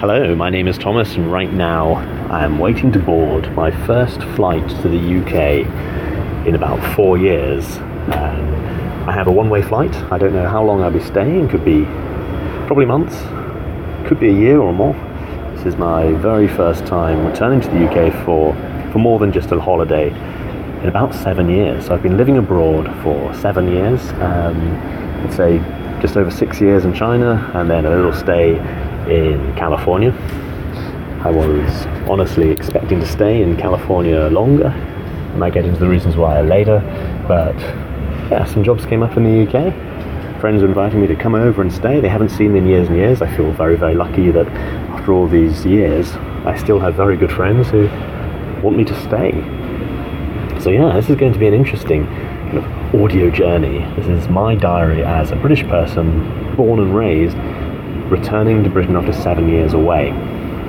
Hello, my name is Thomas, and right now I am waiting to board my first flight to the UK in about four years. Um, I have a one way flight. I don't know how long I'll be staying, could be probably months, could be a year or more. This is my very first time returning to the UK for, for more than just a holiday in about seven years. So I've been living abroad for seven years. Um, I'd say just over six years in China, and then a little stay in California. I was honestly expecting to stay in California longer. I might get into the reasons why later, but yeah, some jobs came up in the UK. Friends were inviting me to come over and stay. They haven't seen me in years and years. I feel very, very lucky that after all these years, I still have very good friends who want me to stay. So yeah, this is going to be an interesting kind of audio journey. This is my diary as a British person, born and raised, returning to Britain after seven years away.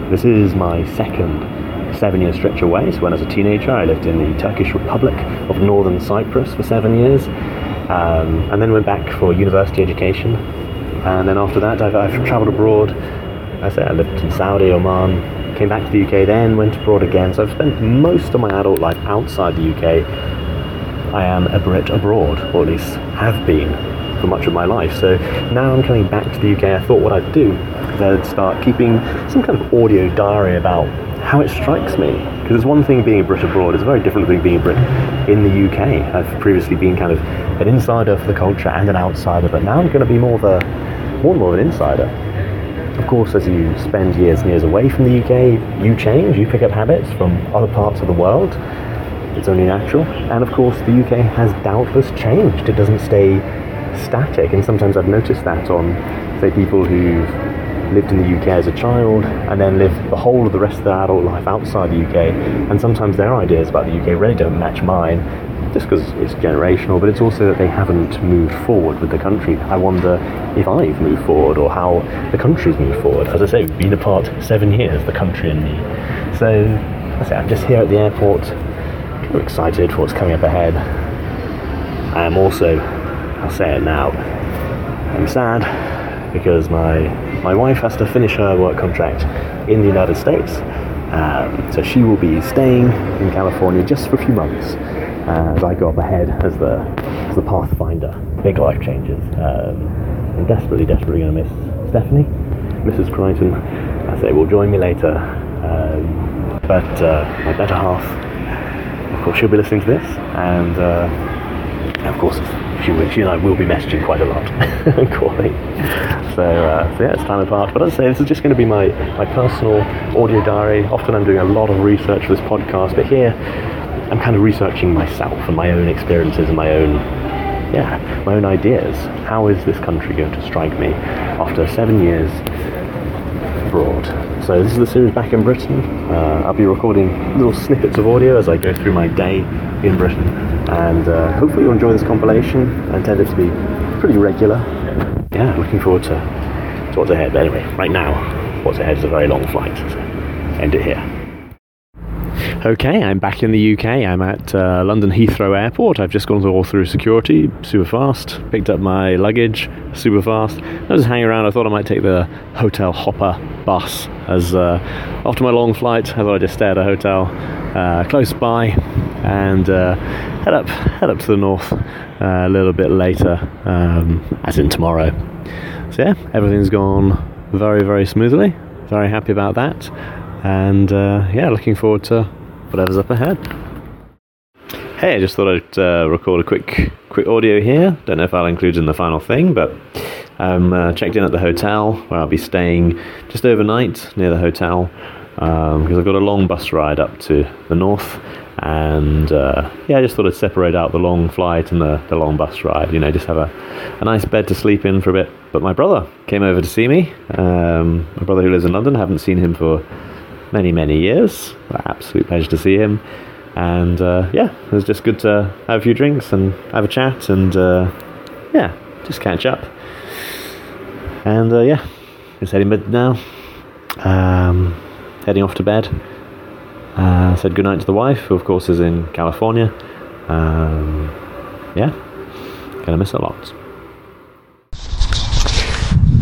This is my second seven year stretch away. So when I was a teenager, I lived in the Turkish Republic of Northern Cyprus for seven years, um, and then went back for university education. And then after that, I've, I've travelled abroad. I say I lived in Saudi, Oman, came back to the UK, then went abroad again. So I've spent most of my adult life outside the UK. I am a Brit abroad, or at least have been for much of my life. So now I'm coming back to the UK. I thought what I'd do is I'd start keeping some kind of audio diary about how it strikes me. Because it's one thing being a Brit abroad, it's a very different thing being a Brit in the UK. I've previously been kind of an insider for the culture and an outsider, but now I'm going to be more of a more and more of an insider. Of course, as you spend years and years away from the UK, you change, you pick up habits from other parts of the world. It's only natural. And of course, the UK has doubtless changed. It doesn't stay static, and sometimes I've noticed that on, say, people who've lived in the UK as a child and then lived the whole of the rest of their adult life outside the UK, and sometimes their ideas about the UK really don't match mine, just because it's generational, but it's also that they haven't moved forward with the country. I wonder if I've moved forward or how the country's moved forward. As I say, we've been apart seven years, the country and me. So, I say, I'm just here at the airport, of excited for what's coming up ahead. I am also I'll say it now. I'm sad because my my wife has to finish her work contract in the United States, um, so she will be staying in California just for a few months uh, as I go up ahead as the as the pathfinder. Big life changes. Um, I'm desperately, desperately going to miss Stephanie, Mrs. Crichton. I say will join me later, um, but uh, my better half, of course, she'll be listening to this, and uh, of course she, she and I will be messaging quite a lot and calling. So, uh, so yeah, it's time apart. But as I say, this is just going to be my, my personal audio diary. Often I'm doing a lot of research for this podcast, but here I'm kind of researching myself and my own experiences and my own, yeah, my own ideas. How is this country going to strike me after seven years abroad? So this is the series back in Britain. Uh, I'll be recording little snippets of audio as I go through my day in Britain, and uh, hopefully you'll enjoy this compilation. I intend it to be pretty regular. Yeah, looking forward to, to what's ahead. But anyway, right now, what's ahead is a very long flight. So end it here. Okay, I'm back in the UK. I'm at uh, London Heathrow Airport. I've just gone all through security super fast, picked up my luggage super fast. I was just hanging around. I thought I might take the hotel hopper bus as uh, after my long flight, I thought I'd just stay at a hotel uh, close by and uh, head up head up to the north uh, a little bit later, um, as in tomorrow. So yeah, everything's gone very very smoothly. Very happy about that, and uh, yeah, looking forward to whatever's up ahead. Hey, I just thought I'd uh, record a quick quick audio here. Don't know if I'll include in the final thing, but I'm uh, checked in at the hotel where I'll be staying just overnight near the hotel um, because I've got a long bus ride up to the north. And uh, yeah, I just thought I'd separate out the long flight and the, the long bus ride. You know, just have a, a nice bed to sleep in for a bit. But my brother came over to see me. Um, my brother who lives in London, haven't seen him for many, many years. Absolute pleasure to see him. And uh, yeah, it was just good to have a few drinks and have a chat and uh, yeah, just catch up. And uh, yeah, it's heading bed now. Um, heading off to bed. Uh, said goodnight to the wife, who of course is in California. Um, yeah, gonna miss a lot.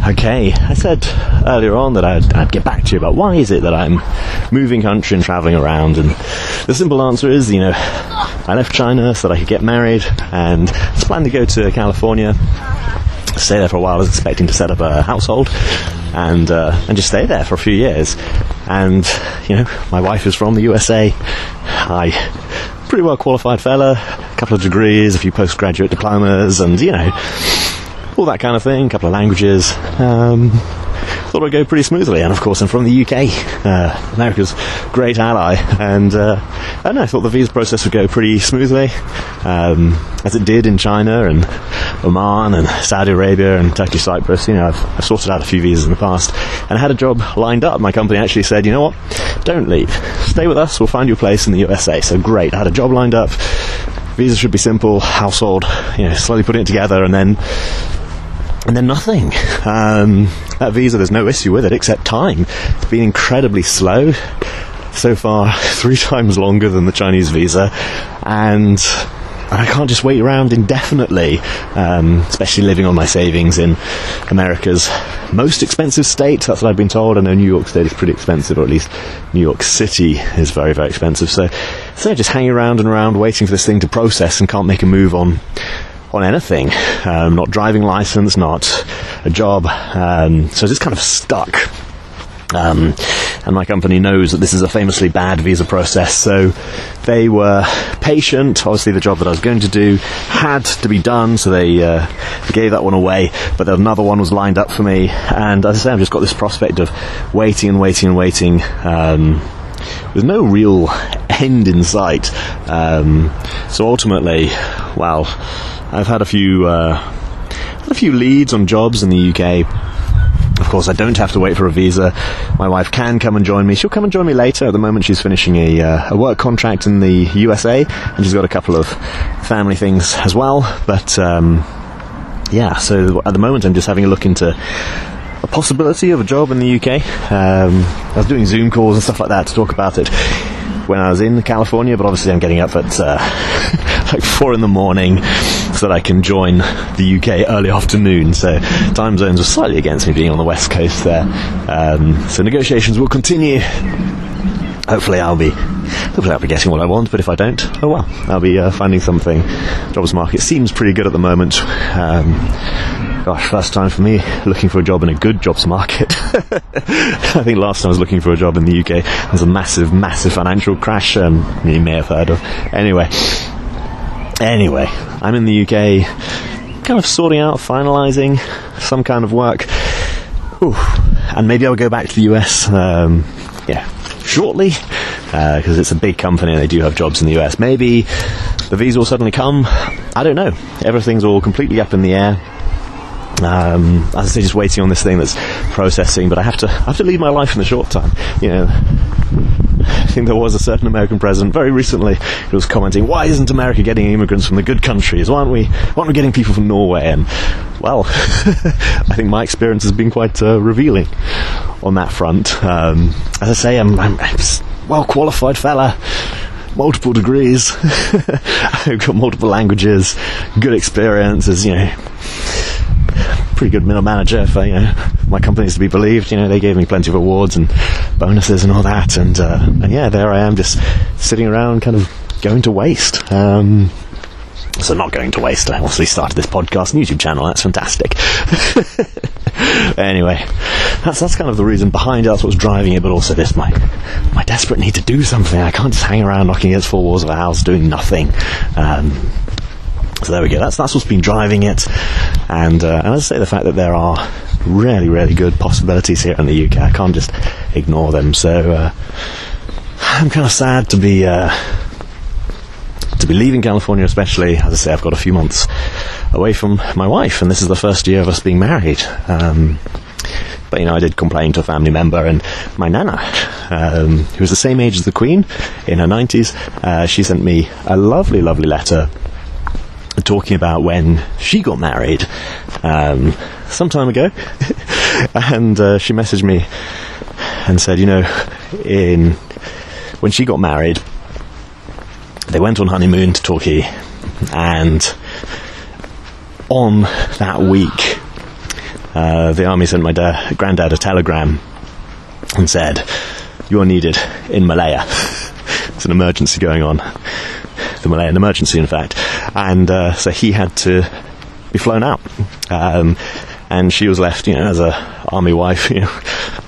Okay, I said earlier on that I'd, I'd, get back to you about why is it that I'm moving country and traveling around, and the simple answer is, you know, I left China so that I could get married, and I was to go to California, stay there for a while. I was expecting to set up a household and uh, and just stay there for a few years. And you know, my wife is from the USA. I pretty well qualified fella, a couple of degrees, a few postgraduate diplomas, and you know, all that kind of thing, a couple of languages. Um, thought it would go pretty smoothly. And of course, I'm from the UK, uh, America's great ally, and uh, I I thought the visa process would go pretty smoothly, um, as it did in China and Oman and Saudi Arabia and Turkey, Cyprus. You know, I've, I've sorted out a few visas in the past, and I had a job lined up. My company actually said, you know what, don't leave, stay with us. We'll find you a place in the USA. So great, I had a job lined up. Visa should be simple, household, you know, slowly putting it together, and then and then nothing. Um, that visa, there's no issue with it except time. It's been incredibly slow. So far, three times longer than the Chinese visa, and I can't just wait around indefinitely, um, especially living on my savings in America's most expensive state. That's what I've been told. I know New York State is pretty expensive, or at least New York City is very, very expensive. So, so just hanging around and around waiting for this thing to process and can't make a move on on anything. Um, not driving license, not a job. Um, so just kind of stuck. Um, and my company knows that this is a famously bad visa process, so they were patient. Obviously, the job that I was going to do had to be done, so they, uh, gave that one away. But another one was lined up for me, and as I say, I've just got this prospect of waiting and waiting and waiting. Um, there's no real end in sight. Um, so ultimately, well, I've had a few uh, had a few leads on jobs in the UK. Of course, I don't have to wait for a visa. My wife can come and join me. She'll come and join me later. At the moment, she's finishing a, uh, a work contract in the USA, and she's got a couple of family things as well. But um, yeah, so at the moment, I'm just having a look into a possibility of a job in the UK. Um, I was doing Zoom calls and stuff like that to talk about it when I was in California, but obviously I'm getting up at uh, like four in the morning so that I can join the UK early afternoon. So time zones are slightly against me being on the west coast there. Um, so negotiations will continue. Hopefully I'll be hopefully I'll be getting what I want, but if I don't, oh well, I'll be uh, finding something. Jobs market seems pretty good at the moment. Um, gosh, first time for me looking for a job in a good jobs market. I think last time I was looking for a job in the UK, there was a massive, massive financial crash. Um, you may have heard of. Anyway, anyway, I'm in the UK, kind of sorting out, finalising some kind of work. Ooh, and maybe I'll go back to the US. Um, yeah, shortly because uh, it's a big company and they do have jobs in the US. Maybe the visa will suddenly come. I don't know. Everything's all completely up in the air. Um, as I say, just waiting on this thing that's processing, but I have to, I have to lead my life in the short time. You know, I think there was a certain American president very recently who was commenting, "Why isn't America getting immigrants from the good countries? Why aren't we? Why aren't we getting people from Norway?" And well, I think my experience has been quite uh, revealing on that front. Um, as I say, I'm, I'm, I'm well qualified fella multiple degrees. I've got multiple languages, good experiences, you know, pretty good middle manager for you know my company is to be believed. You know, they gave me plenty of awards and bonuses and all that, and uh, and yeah, there I am, just sitting around, kind of going to waste. Um, so not going to waste. I obviously started this podcast and YouTube channel. That's fantastic. anyway, that's that's kind of the reason behind it. That's what's driving it, but also this my my desperate need to do something. I can't just hang around knocking against four walls of a house doing nothing. Um, so there we go. That's that's what's been driving it, and uh, and as I say, the fact that there are really really good possibilities here in the UK, I can't just ignore them. So uh, I'm kind of sad to be. Uh, to be leaving California, especially as I say, I've got a few months away from my wife, and this is the first year of us being married. Um, but you know, I did complain to a family member, and my nana, um, who was the same age as the Queen, in her 90s, uh, she sent me a lovely, lovely letter talking about when she got married um, some time ago, and uh, she messaged me and said, you know, in when she got married, they went on honeymoon to Torquay, and on that week, uh, the army sent my da- granddad a telegram and said, "You are needed in Malaya." it's an emergency going on. The Malayan emergency, in fact, and uh, so he had to be flown out. Um, and she was left, you know, as a army wife, you know,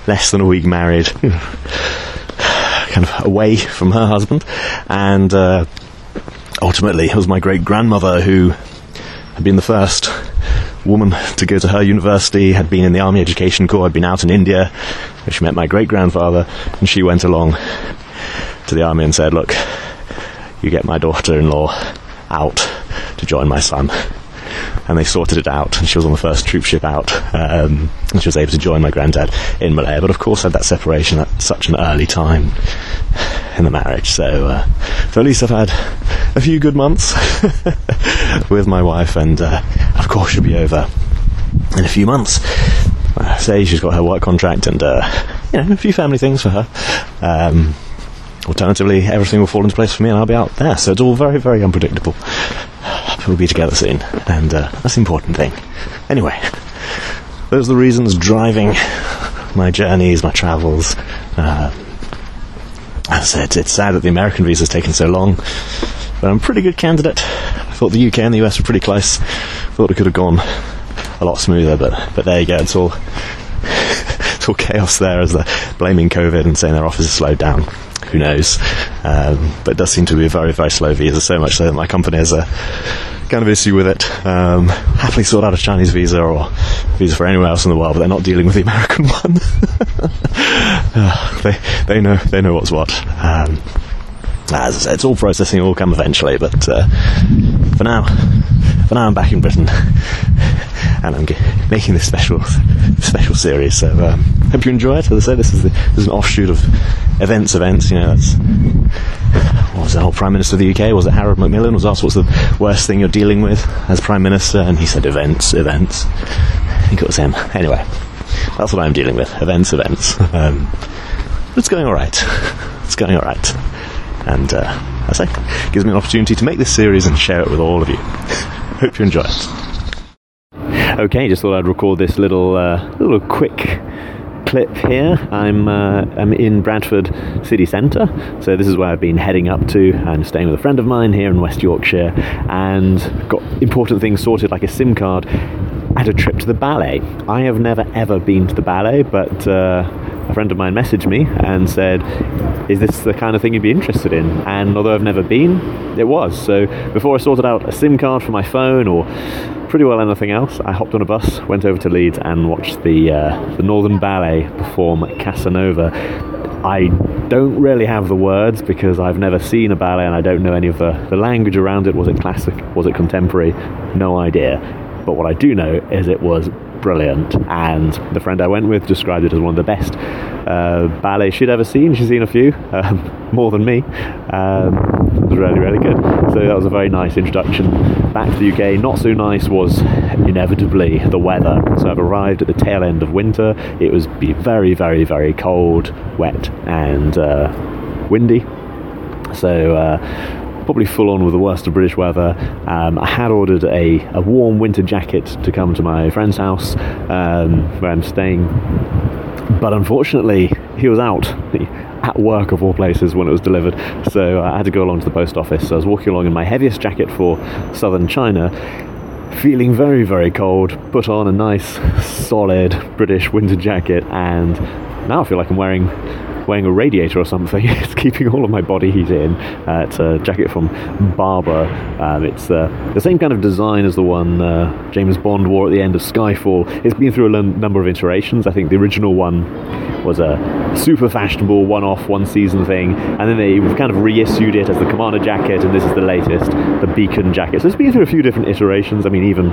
less than a week married, kind of away from her husband, and uh, ultimately it was my great grandmother who had been the first woman to go to her university, had been in the army education corps, had been out in India, where she met my great grandfather, and she went along to the army and said, "Look, you get my daughter-in-law out to join my son." and they sorted it out. And she was on the first troop ship out, um, and she was able to join my granddad in Malaya. But of course, had that separation at such an early time in the marriage. So, uh, so at least I've had a few good months with my wife, and uh, of course, she'll be over in a few months. I say she's got her work contract and uh, you know a few family things for her. Um, alternatively, everything will fall into place for me, and I'll be out there. So it's all very, very unpredictable we'll be together soon, and uh, that's the important thing. Anyway, those are the reasons driving my journeys, my travels. Uh, as I said, it's sad that the American visa's taken so long, but I'm a pretty good candidate. I thought the UK and the US were pretty close. Thought it could have gone a lot smoother, but but there you go. It's all it's all chaos there as they're blaming COVID and saying their office slowed down. Who knows? Um, but it does seem to be a very very slow visa. So much so that my company has a kind of issue with it. Um, happily sort out a Chinese visa or visa for anywhere else in the world, but they're not dealing with the American one. uh, they they know they know what's what. Um, as I said, it's all processing, it will come eventually. But uh, for now, for now, I'm back in Britain, and I'm making this special special series. So um, hope you enjoy it. As I say, this is, the, this is an offshoot of events. Events, you know, that's what was the whole Prime Minister of the UK? Was it Harold Macmillan? Was asked what's the worst thing you're dealing with as Prime Minister, and he said events, events. I think it was him. Anyway, that's what I'm dealing with. Events, events. Um, it's going all right. It's going all right, and uh, I say, gives me an opportunity to make this series and share it with all of you. Hope you enjoy it. Okay, just thought I'd record this little uh, little quick clip here. I'm uh, I'm in Bradford city centre, so this is where I've been heading up to. I'm staying with a friend of mine here in West Yorkshire, and got important things sorted like a SIM card and a trip to the ballet. I have never ever been to the ballet, but uh, a friend of mine messaged me and said, "Is this the kind of thing you'd be interested in?" And although I've never been, it was. So before I sorted out a SIM card for my phone or pretty well anything else, I hopped on a bus, went over to Leeds, and watched the uh, the Northern Ballet perform Casanova. I don't really have the words because I've never seen a ballet and I don't know any of the, the language around it. Was it classic? Was it contemporary? No idea. But what I do know is it was brilliant. And the friend I went with described it as one of the best uh, ballets she'd ever seen. She's seen a few, um, more than me. Um, really, really good. So that was a very nice introduction back to the UK. Not so nice was inevitably the weather. So I've arrived at the tail end of winter. It was very, very, very cold, wet, and uh, windy. So uh, probably full on with the worst of British weather. Um, I had ordered a, a warm winter jacket to come to my friend's house um, where I'm staying, but unfortunately, he was out. At work, of all places, when it was delivered, so uh, I had to go along to the post office. So I was walking along in my heaviest jacket for southern China, feeling very, very cold, put on a nice, solid British winter jacket, and now I feel like I'm wearing wearing a radiator or something. it's keeping all of my body heat in. Uh, it's a jacket from Barbour. Um, it's uh, the same kind of design as the one uh, James Bond wore at the end of Skyfall. It's been through a l- number of iterations. I think the original one was a super fashionable one-off, one-season thing, and then they kind of reissued it as the Commander jacket, and this is the latest, the Beacon jacket. So it's been through a few different iterations. I mean, even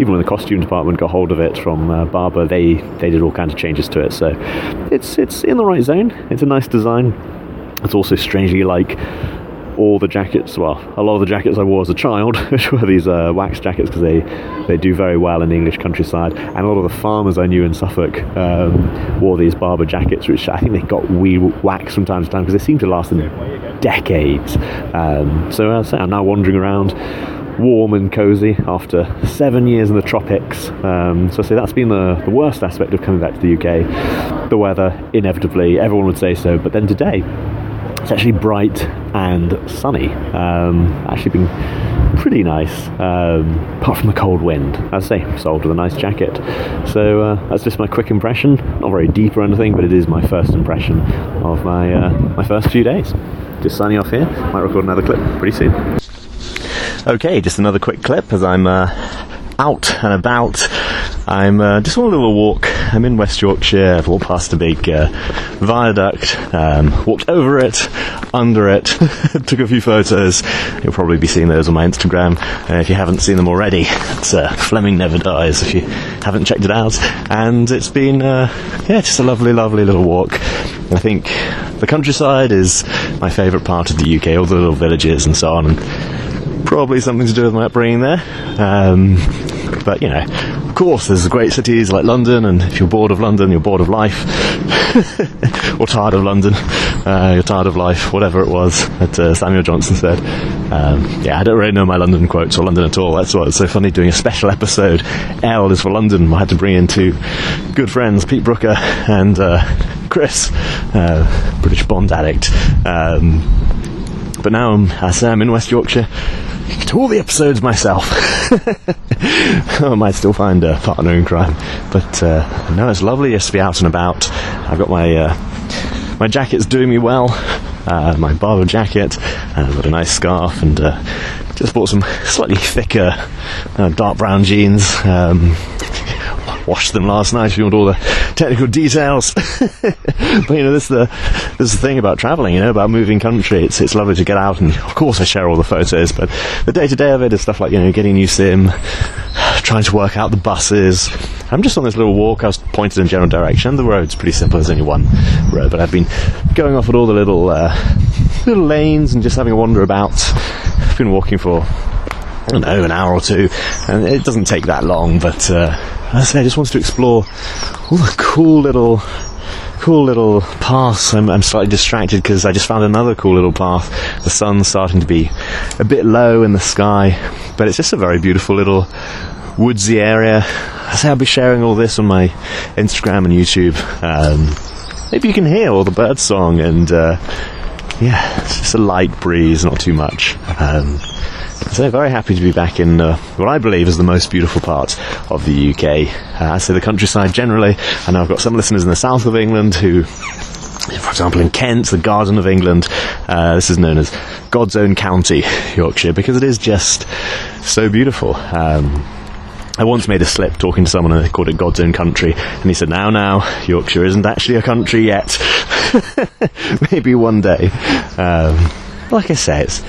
even when the costume department got hold of it from uh, Barbour, they they did all kinds of changes to it. So it's it's in the right zone. It's a nice design. It's also strangely like all the jackets, well, a lot of the jackets I wore as a child, which were these uh, wax jackets because they, they do very well in the English countryside. And a lot of the farmers I knew in Suffolk um, wore these Barbour jackets, which I think they got wee wax from time to time because they seem to last them decades. Um, so I'm now wandering around warm and cozy after seven years in the tropics. Um, so I say that's been the, the worst aspect of coming back to the UK. The weather, inevitably, everyone would say so. But then today, it's actually bright and sunny. Um, actually been pretty nice, um, apart from the cold wind. As I say, sold with a nice jacket. So uh, that's just my quick impression. Not very deep or anything, but it is my first impression of my uh, my first few days. Just signing off here. Might record another clip pretty soon. Okay, just another quick clip as I'm uh, out and about. I'm uh, just on a little walk. I'm in West Yorkshire. I've walked past a big uh, viaduct, um, walked over it, under it, took a few photos. You'll probably be seeing those on my Instagram. Uh, if you haven't seen them already, it's uh, Fleming Never Dies if you haven't checked it out. And it's been, uh, yeah, just a lovely, lovely little walk. I think the countryside is my favourite part of the UK, all the little villages and so on. And probably something to do with my upbringing there. Um, but you know, of course, there's great cities like London, and if you're bored of London, you're bored of life, or tired of London, uh, you're tired of life, whatever it was that uh, Samuel Johnson said. Um, yeah, I don't really know my London quotes or London at all. That's why it's so funny doing a special episode. L is for London. I had to bring in two good friends, Pete Brooker and uh, Chris, uh, British Bond addict. Um, but now I'm, I say I'm in West Yorkshire to all the episodes myself. I might still find a partner in crime, but uh, no, it's lovely just to be out and about. I've got my uh, my jacket's doing me well, uh, my Barbour jacket, and I've got a nice scarf, and uh, just bought some slightly thicker uh, dark brown jeans. Um, washed them last night if you want all the technical details. but you know, this is the this is the thing about travelling, you know, about moving country. It's it's lovely to get out, and of course I share all the photos. But the day to day of it is stuff like you know getting new sim, trying to work out the buses. I'm just on this little walk. I was pointed in general direction. The road's pretty simple. There's only one road, but I've been going off at all the little uh, little lanes and just having a wander about. I've been walking for I don't know, an hour or two, and it doesn't take that long. But uh, I say, I just wanted to explore all the cool little, cool little paths. I'm, I'm slightly distracted because I just found another cool little path. The sun's starting to be a bit low in the sky, but it's just a very beautiful little woodsy area. I say I'll be sharing all this on my Instagram and YouTube. Um, maybe you can hear all the bird song and. Uh, yeah, it's just a light breeze, not too much. Um, so very happy to be back in uh, what I believe is the most beautiful part of the UK. Uh, say the countryside generally. Know I've got some listeners in the south of England who for example, in Kent, the Garden of England, uh, this is known as God's Own County, Yorkshire, because it is just so beautiful. Um, I once made a slip talking to someone and they called it God's Own Country, and he said, Now, now, Yorkshire isn't actually a country yet. Maybe one day. Um, like I say, it's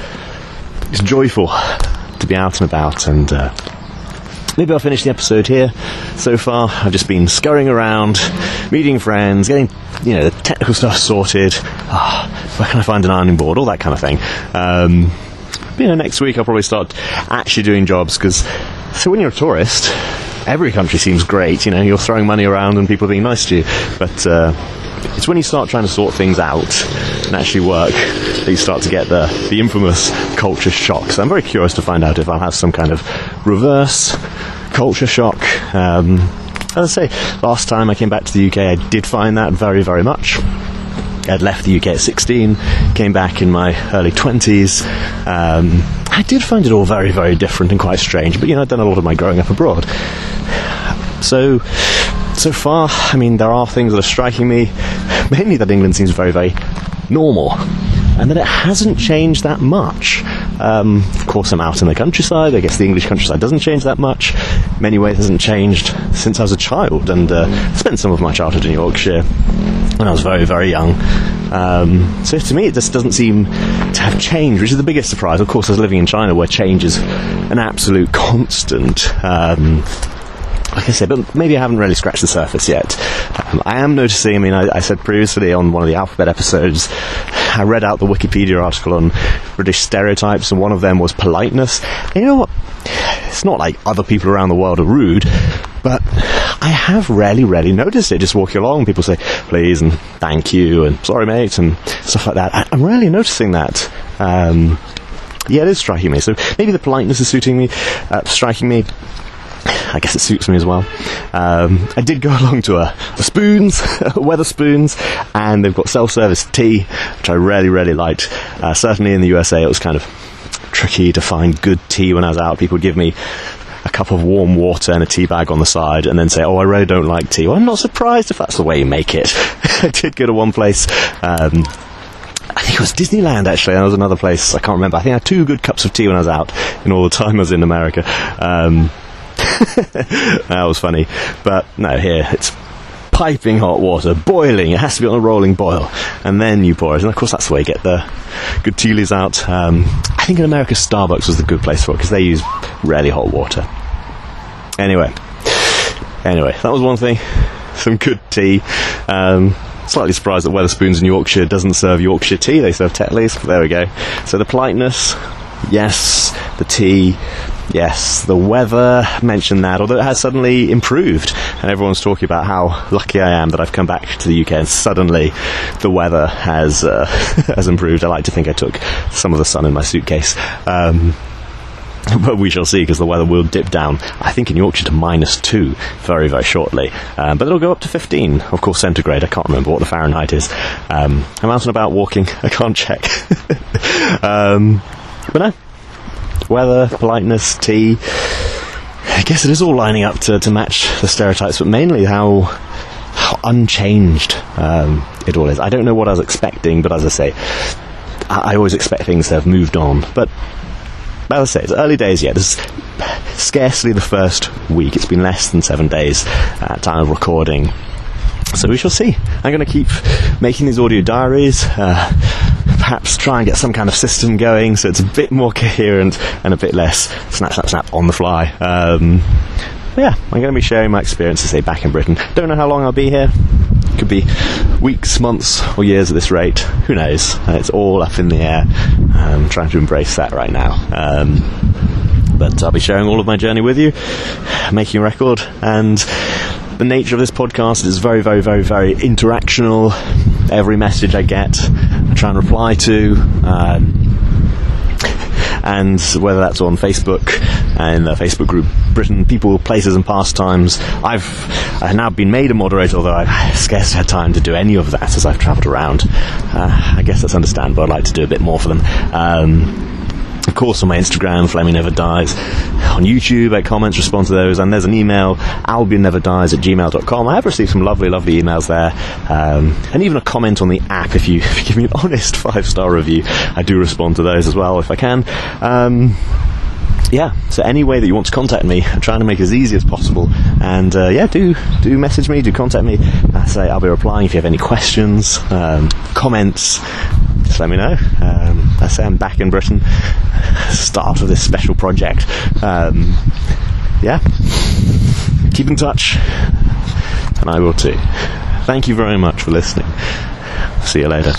it's joyful to be out and about and uh, maybe I'll finish the episode here. So far, I've just been scurrying around, meeting friends, getting you know the technical stuff sorted. Oh, where can I find an ironing board? All that kind of thing. Um, you know, next week I'll probably start actually doing jobs because so when you're a tourist, every country seems great. You know, you're throwing money around and people are being nice to you, but. Uh, it's when you start trying to sort things out and actually work that you start to get the, the infamous culture shock. So I'm very curious to find out if I'll have some kind of reverse culture shock. Um, as I say, last time I came back to the UK, I did find that very, very much. I'd left the UK at 16, came back in my early 20s. Um, I did find it all very, very different and quite strange, but you know, I'd done a lot of my growing up abroad. So, so far, I mean, there are things that are striking me. Mainly that England seems very, very normal. And that it hasn't changed that much. Um, of course, I'm out in the countryside. I guess the English countryside doesn't change that much. In many ways, hasn't changed since I was a child, and uh, spent some of my childhood in Yorkshire when I was very, very young. Um, so to me, it just doesn't seem to have changed, which is the biggest surprise. Of course, I was living in China, where change is an absolute constant. Um, like I said, but maybe I haven't really scratched the surface yet. Um, I am noticing, I mean, I, I, said previously on one of the alphabet episodes, I read out the Wikipedia article on British stereotypes, and one of them was politeness. And you know what? It's not like other people around the world are rude, but I have rarely, rarely noticed it. Just walking along, people say please and thank you and sorry, mate, and stuff like that. I, am rarely noticing that. Um, yeah, it is striking me. So maybe the politeness is suiting me, uh, striking me. I guess it suits me as well. Um, I did go along to a, a Spoons, Wetherspoons, and they've got self-service tea, which I really, really liked. Uh, certainly in the USA, it was kind of tricky to find good tea when I was out. People would give me a cup of warm water and a tea bag on the side and then say, oh, I really don't like tea. Well, I'm not surprised if that's the way you make it. I did go to one place, um, I think it was Disneyland actually. That was another place. I can't remember. I think I had two good cups of tea when I was out in all the time I was in America. Um, that was funny. But no, here it's piping hot water, boiling. It has to be on a rolling boil, and then you pour it. And of course, that's the way you get the good tealies out. Um, I think in America, Starbucks was the good place for it because they use really hot water. Anyway, anyway, that was one thing. Some good tea. Um, slightly surprised that Wetherspoons in Yorkshire doesn't serve Yorkshire tea. They serve Tetleys. There we go. So the politeness, yes. The tea, yes. The weather, mentioned that. Although it has suddenly improved, and everyone's talking about how lucky I am that I've come back to the UK and suddenly the weather has uh, has improved. I like to think I took some of the sun in my suitcase. Um, but we shall see because the weather will dip down, I think in Yorkshire to minus two very, very shortly. Um, but it'll go up to 15, of course, centigrade. I can't remember what the Fahrenheit is. Um, I'm out and about walking, I can't check. um, but no, weather, politeness, tea. I guess it is all lining up to, to match the stereotypes, but mainly how, how unchanged um, it all is. I don't know what I was expecting, but as I say, I, I always expect things to have moved on. But as I say, it's early days yet. This is scarcely the first week. It's been less than seven days at time of recording. So we shall see. I'm going to keep making these audio diaries. Uh, perhaps try and get some kind of system going so it's a bit more coherent and a bit less snap, snap, snap on the fly. Um, yeah, I'm going to be sharing my experiences, say, back in Britain. Don't know how long I'll be here. Could be weeks, months, or years at this rate. Who knows? Uh, it's all up in the air. I'm trying to embrace that right now. Um, but I'll be sharing all of my journey with you, making a record, and the nature of this podcast is very, very, very, very interactional. Every message I get, I try and reply to. Um, and whether that's on Facebook and the Facebook group Britain People, Places and Pastimes. I've, I've now been made a moderator, although I've scarcely had time to do any of that as I've travelled around. Uh, I guess that's understandable. I'd like to do a bit more for them. Um, of course, on my Instagram, Fleming Never Dies. On YouTube, I comment, respond to those, and there's an email, albionneverdies at gmail.com. I have received some lovely, lovely emails there, um, and even a comment on the app. If you, if you give me an honest five star review, I do respond to those as well if I can. Um, yeah, so any way that you want to contact me, I'm trying to make it as easy as possible. And uh, yeah, do do message me, do contact me. I say I'll be replying if you have any questions, um, comments. Let me know. Um, I say I'm back in Britain. Start of this special project. Um, yeah, keep in touch, and I will too. Thank you very much for listening. See you later.